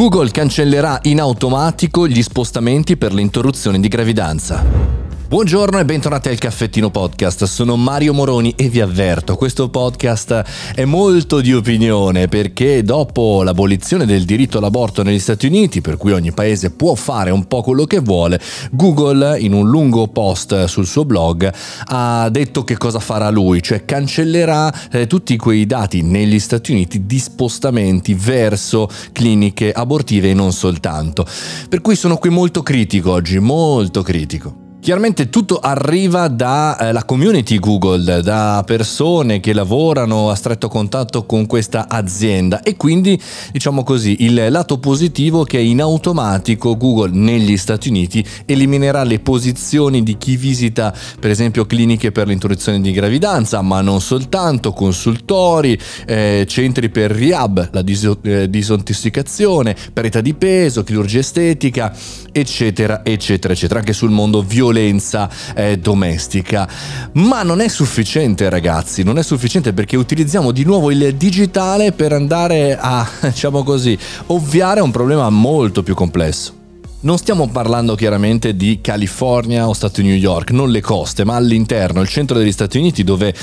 Google cancellerà in automatico gli spostamenti per l'interruzione di gravidanza. Buongiorno e bentornati al Caffettino Podcast, sono Mario Moroni e vi avverto, questo podcast è molto di opinione perché dopo l'abolizione del diritto all'aborto negli Stati Uniti, per cui ogni paese può fare un po' quello che vuole, Google in un lungo post sul suo blog ha detto che cosa farà lui, cioè cancellerà eh, tutti quei dati negli Stati Uniti di spostamenti verso cliniche abortive e non soltanto. Per cui sono qui molto critico oggi, molto critico. Chiaramente tutto arriva dalla eh, community Google, da persone che lavorano a stretto contatto con questa azienda. E quindi diciamo così il lato positivo è che in automatico Google negli Stati Uniti eliminerà le posizioni di chi visita per esempio cliniche per l'interruzione di gravidanza ma non soltanto, consultori, eh, centri per rehab, la dis- eh, disintossicazione, perdita di peso, chirurgia estetica eccetera eccetera eccetera anche sul mondo violento violenza eh, domestica. Ma non è sufficiente ragazzi, non è sufficiente perché utilizziamo di nuovo il digitale per andare a, diciamo così, ovviare a un problema molto più complesso. Non stiamo parlando chiaramente di California o Stato di New York, non le coste, ma all'interno, il centro degli Stati Uniti dove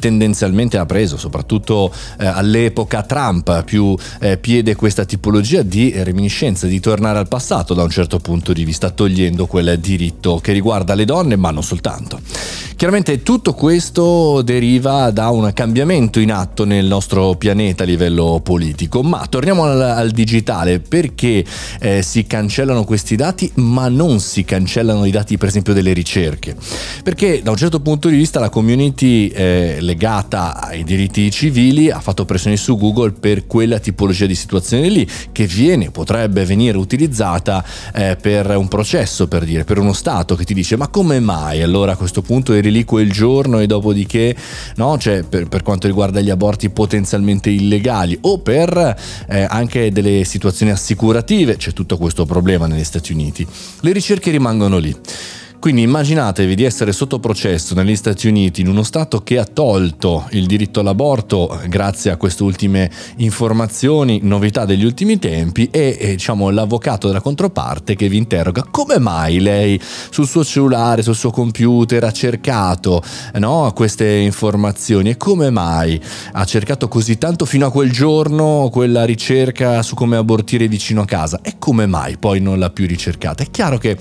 tendenzialmente ha preso, soprattutto eh, all'epoca Trump, più eh, piede questa tipologia di reminiscenza, di tornare al passato da un certo punto di vista, togliendo quel diritto che riguarda le donne, ma non soltanto. Chiaramente tutto questo deriva da un cambiamento in atto nel nostro pianeta a livello politico, ma torniamo al, al digitale perché eh, si cancellano questi dati ma non si cancellano i dati per esempio delle ricerche, perché da un certo punto di vista la community eh, legata ai diritti civili ha fatto pressioni su Google per quella tipologia di situazione lì che viene, potrebbe venire utilizzata eh, per un processo per dire, per uno Stato che ti dice ma come mai allora a questo punto eri lì quel giorno e dopodiché, no? cioè per, per quanto riguarda gli aborti potenzialmente illegali o per eh, anche delle situazioni assicurative, c'è tutto questo problema negli Stati Uniti. Le ricerche rimangono lì. Quindi immaginatevi di essere sotto processo negli Stati Uniti in uno Stato che ha tolto il diritto all'aborto grazie a queste ultime informazioni, novità degli ultimi tempi e, e diciamo l'avvocato della controparte che vi interroga come mai lei sul suo cellulare, sul suo computer ha cercato no, queste informazioni e come mai ha cercato così tanto fino a quel giorno quella ricerca su come abortire vicino a casa e come mai poi non l'ha più ricercata. È chiaro che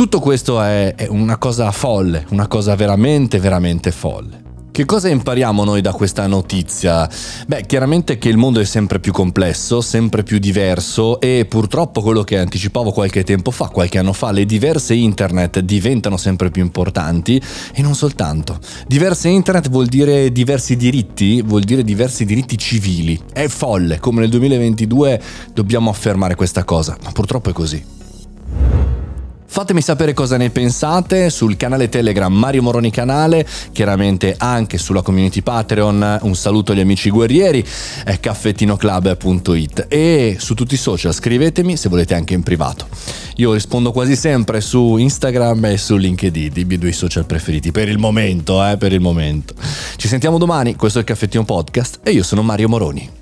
tutto questo è, è una cosa folle, una cosa veramente, veramente folle. Che cosa impariamo noi da questa notizia? Beh, chiaramente che il mondo è sempre più complesso, sempre più diverso e purtroppo quello che anticipavo qualche tempo fa, qualche anno fa, le diverse internet diventano sempre più importanti e non soltanto. Diverse internet vuol dire diversi diritti, vuol dire diversi diritti civili. È folle, come nel 2022 dobbiamo affermare questa cosa, ma purtroppo è così. Fatemi sapere cosa ne pensate sul canale Telegram Mario Moroni Canale, chiaramente anche sulla community Patreon. Un saluto agli amici guerrieri, è caffettinoclub.it e su tutti i social scrivetemi se volete anche in privato. Io rispondo quasi sempre su Instagram e su LinkedIn, i miei due social preferiti per il momento, eh, per il momento. Ci sentiamo domani, questo è il Caffettino Podcast e io sono Mario Moroni.